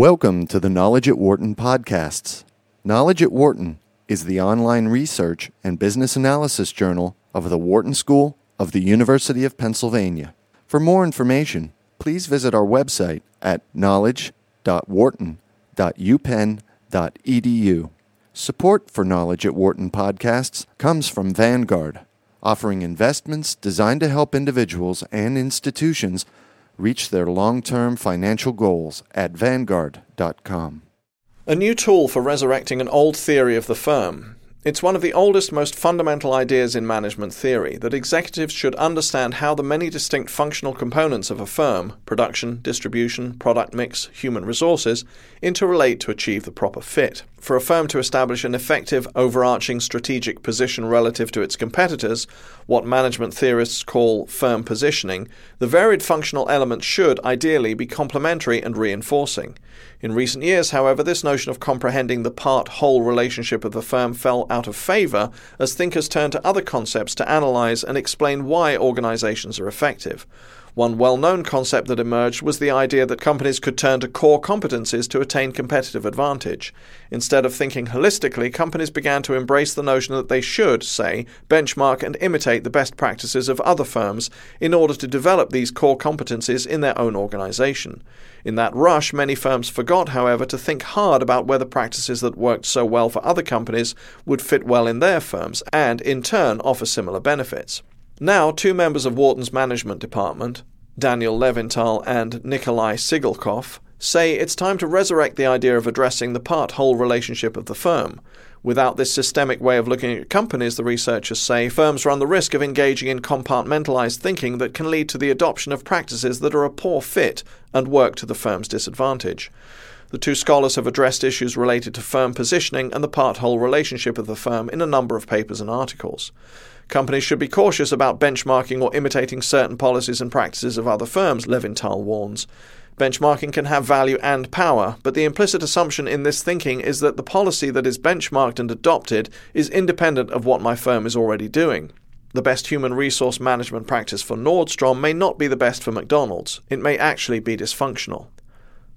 Welcome to the Knowledge at Wharton podcasts. Knowledge at Wharton is the online research and business analysis journal of the Wharton School of the University of Pennsylvania. For more information, please visit our website at knowledge.wharton.upenn.edu. Support for Knowledge at Wharton podcasts comes from Vanguard, offering investments designed to help individuals and institutions reach their long term financial goals at Vanguard.com. A new tool for resurrecting an old theory of the firm. It's one of the oldest, most fundamental ideas in management theory that executives should understand how the many distinct functional components of a firm production, distribution, product mix, human resources interrelate to achieve the proper fit. For a firm to establish an effective, overarching strategic position relative to its competitors, what management theorists call firm positioning, the varied functional elements should, ideally, be complementary and reinforcing. In recent years, however, this notion of comprehending the part whole relationship of the firm fell out of favor as thinkers turned to other concepts to analyze and explain why organizations are effective. One well known concept that emerged was the idea that companies could turn to core competencies to attain competitive advantage. Instead of thinking holistically, companies began to embrace the notion that they should, say, benchmark and imitate the best practices of other firms in order to develop these core competencies in their own organization. In that rush, many firms forgot, however, to think hard about whether practices that worked so well for other companies would fit well in their firms and, in turn, offer similar benefits. Now, two members of Wharton's management department, Daniel Levinthal and Nicolaj Siggelkow, say it's time to resurrect the idea of addressing the part whole relationship of the firm. Without this systemic way of looking at companies, the researchers say, firms run the risk of engaging in compartmentalized thinking that can lead to the adoption of practices that are a poor fit and work to the firm's disadvantage. The two scholars have addressed issues related to firm positioning and the part whole relationship of the firm in a number of papers and articles. Companies should be cautious about benchmarking or imitating certain policies and practices of other firms, Levinthal warns. Benchmarking can have value and power, but the implicit assumption in this thinking is that the policy that is benchmarked and adopted is independent of what my firm is already doing. The best human resource management practice for Nordstrom may not be the best for McDonald's. It may actually be dysfunctional.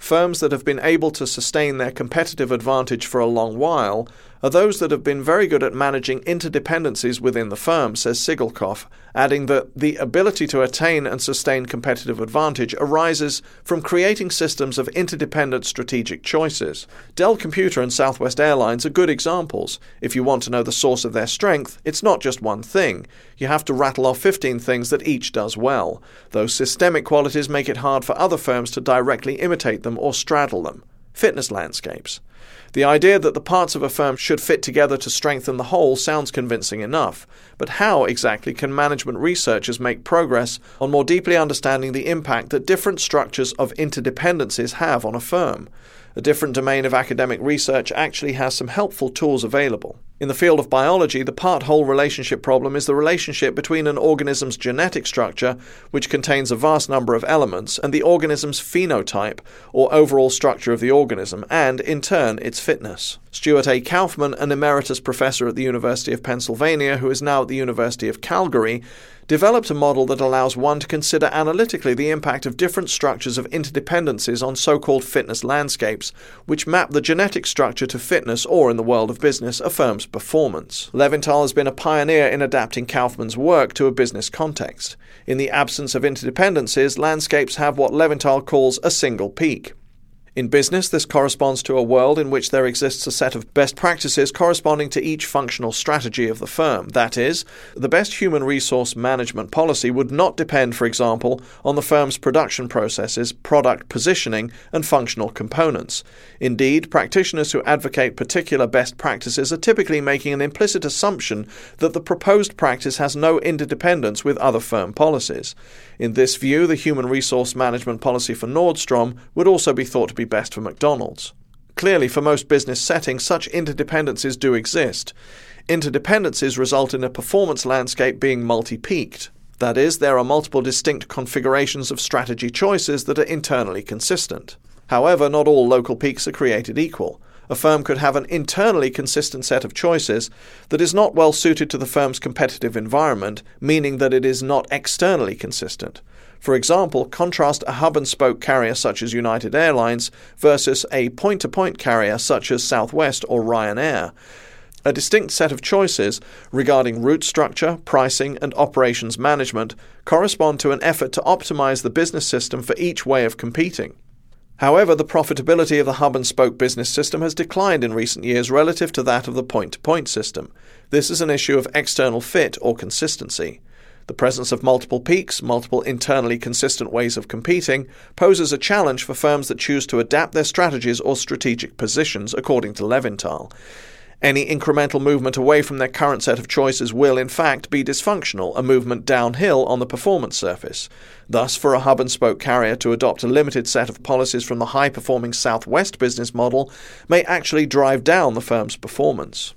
Firms that have been able to sustain their competitive advantage for a long while are those that have been very good at managing interdependencies within the firm, says Siggelkow, adding that the ability to attain and sustain competitive advantage arises from creating systems of interdependent strategic choices. Dell Computer and Southwest Airlines are good examples. If you want to know the source of their strength, it's not just one thing. You have to rattle off 15 things that each does well. Those systemic qualities make it hard for other firms to directly imitate them or straddle them. Fitness landscapes. The idea that the parts of a firm should fit together to strengthen the whole sounds convincing enough, but how exactly can management researchers make progress on more deeply understanding the impact that different structures of interdependencies have on a firm? A different domain of academic research actually has some helpful tools available. In the field of biology, the part whole relationship problem is the relationship between an organism's genetic structure, which contains a vast number of elements, and the organism's phenotype, or overall structure of the organism, and, in turn, its fitness. Stuart A. Kauffman, an emeritus professor at the University of Pennsylvania who is now at the University of Calgary, developed a model that allows one to consider analytically the impact of different structures of interdependencies on so called fitness landscapes, which map the genetic structure to fitness or, in the world of business, a firm's performance. Levinthal has been a pioneer in adapting Kauffman's work to a business context. In the absence of interdependencies, landscapes have what Levinthal calls a single peak. In business, this corresponds to a world in which there exists a set of best practices corresponding to each functional strategy of the firm. That is, the best human resource management policy would not depend, for example, on the firm's production processes, product positioning, and functional components. Indeed, practitioners who advocate particular best practices are typically making an implicit assumption that the proposed practice has no interdependence with other firm policies. In this view, the human resource management policy for Nordstrom would also be thought to be be best for McDonald's. Clearly, for most business settings, such interdependencies do exist. Interdependencies result in a performance landscape being multi peaked. That is, there are multiple distinct configurations of strategy choices that are internally consistent. However, not all local peaks are created equal. A firm could have an internally consistent set of choices that is not well suited to the firm's competitive environment, meaning that it is not externally consistent. For example, contrast a hub and spoke carrier such as United Airlines versus a point to point carrier such as Southwest or Ryanair. A distinct set of choices regarding route structure, pricing, and operations management correspond to an effort to optimize the business system for each way of competing. However, the profitability of the hub and spoke business system has declined in recent years relative to that of the point to point system. This is an issue of external fit or consistency. The presence of multiple peaks, multiple internally consistent ways of competing, poses a challenge for firms that choose to adapt their strategies or strategic positions, according to Levinthal. Any incremental movement away from their current set of choices will, in fact, be dysfunctional, a movement downhill on the performance surface. Thus, for a hub and spoke carrier to adopt a limited set of policies from the high performing Southwest business model may actually drive down the firm's performance.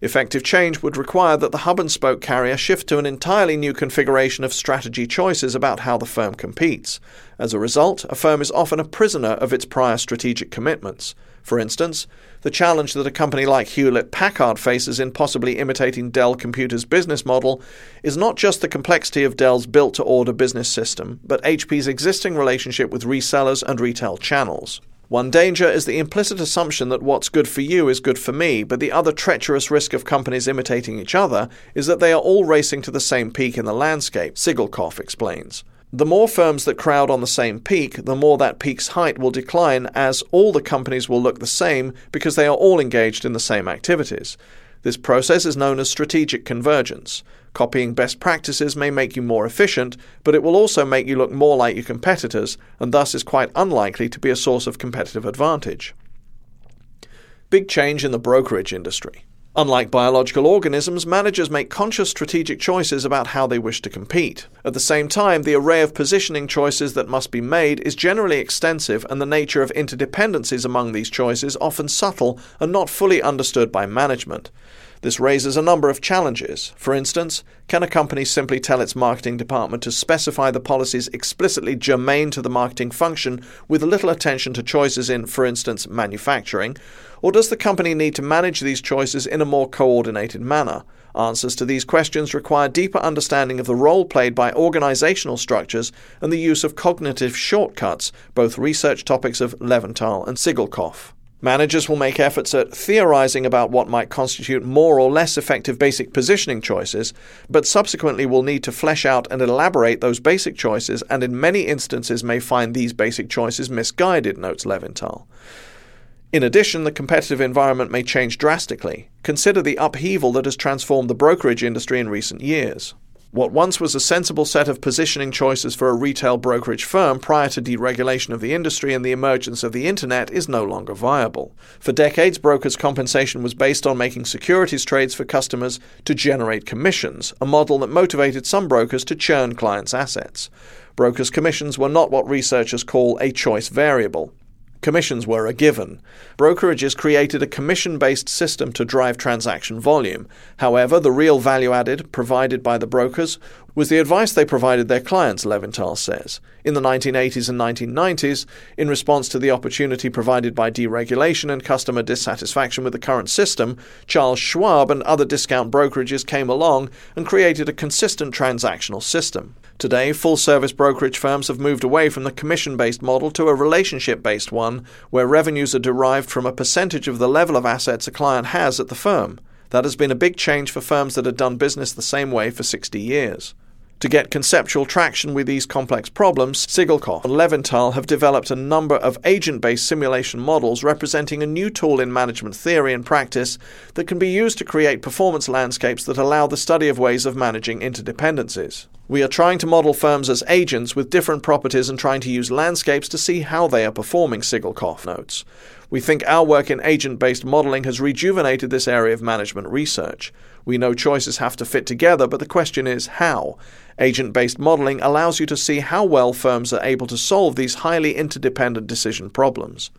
Effective change would require that the hub and spoke carrier shift to an entirely new configuration of strategy choices about how the firm competes. As a result, a firm is often a prisoner of its prior strategic commitments. For instance, the challenge that a company like Hewlett Packard faces in possibly imitating Dell Computer's business model is not just the complexity of Dell's built to order business system, but HP's existing relationship with resellers and retail channels. One danger is the implicit assumption that what's good for you is good for me, but the other treacherous risk of companies imitating each other is that they are all racing to the same peak in the landscape, Siggelkow explains. The more firms that crowd on the same peak, the more that peak's height will decline as all the companies will look the same because they are all engaged in the same activities. This process is known as strategic convergence. Copying best practices may make you more efficient, but it will also make you look more like your competitors, and thus is quite unlikely to be a source of competitive advantage. Big change in the brokerage industry. Unlike biological organisms, managers make conscious strategic choices about how they wish to compete. At the same time, the array of positioning choices that must be made is generally extensive, and the nature of interdependencies among these choices often subtle and not fully understood by management. This raises a number of challenges. For instance, can a company simply tell its marketing department to specify the policies explicitly germane to the marketing function with little attention to choices in, for instance, manufacturing? Or does the company need to manage these choices in a more coordinated manner? Answers to these questions require deeper understanding of the role played by organizational structures and the use of cognitive shortcuts, both research topics of Levinthal and Siggelkow. Managers will make efforts at theorizing about what might constitute more or less effective basic positioning choices, but subsequently will need to flesh out and elaborate those basic choices, and in many instances may find these basic choices misguided, notes Levinthal. In addition, the competitive environment may change drastically. Consider the upheaval that has transformed the brokerage industry in recent years. What once was a sensible set of positioning choices for a retail brokerage firm prior to deregulation of the industry and the emergence of the internet is no longer viable. For decades, brokers' compensation was based on making securities trades for customers to generate commissions, a model that motivated some brokers to churn clients' assets. Brokers' commissions were not what researchers call a choice variable. Commissions were a given. Brokerages created a commission based system to drive transaction volume. However, the real value added provided by the brokers was the advice they provided their clients, Levinthal says. In the 1980s and 1990s, in response to the opportunity provided by deregulation and customer dissatisfaction with the current system, Charles Schwab and other discount brokerages came along and created a consistent transactional system. Today, full service brokerage firms have moved away from the commission based model to a relationship based one, where revenues are derived from a percentage of the level of assets a client has at the firm. That has been a big change for firms that had done business the same way for 60 years. To get conceptual traction with these complex problems, Siggelkow and Levinthal have developed a number of agent based simulation models representing a new tool in management theory and practice that can be used to create performance landscapes that allow the study of ways of managing interdependencies. We are trying to model firms as agents with different properties and trying to use landscapes to see how they are performing, Siggelkow notes. We think our work in agent based modeling has rejuvenated this area of management research. We know choices have to fit together, but the question is how. Agent based modeling allows you to see how well firms are able to solve these highly interdependent decision problems.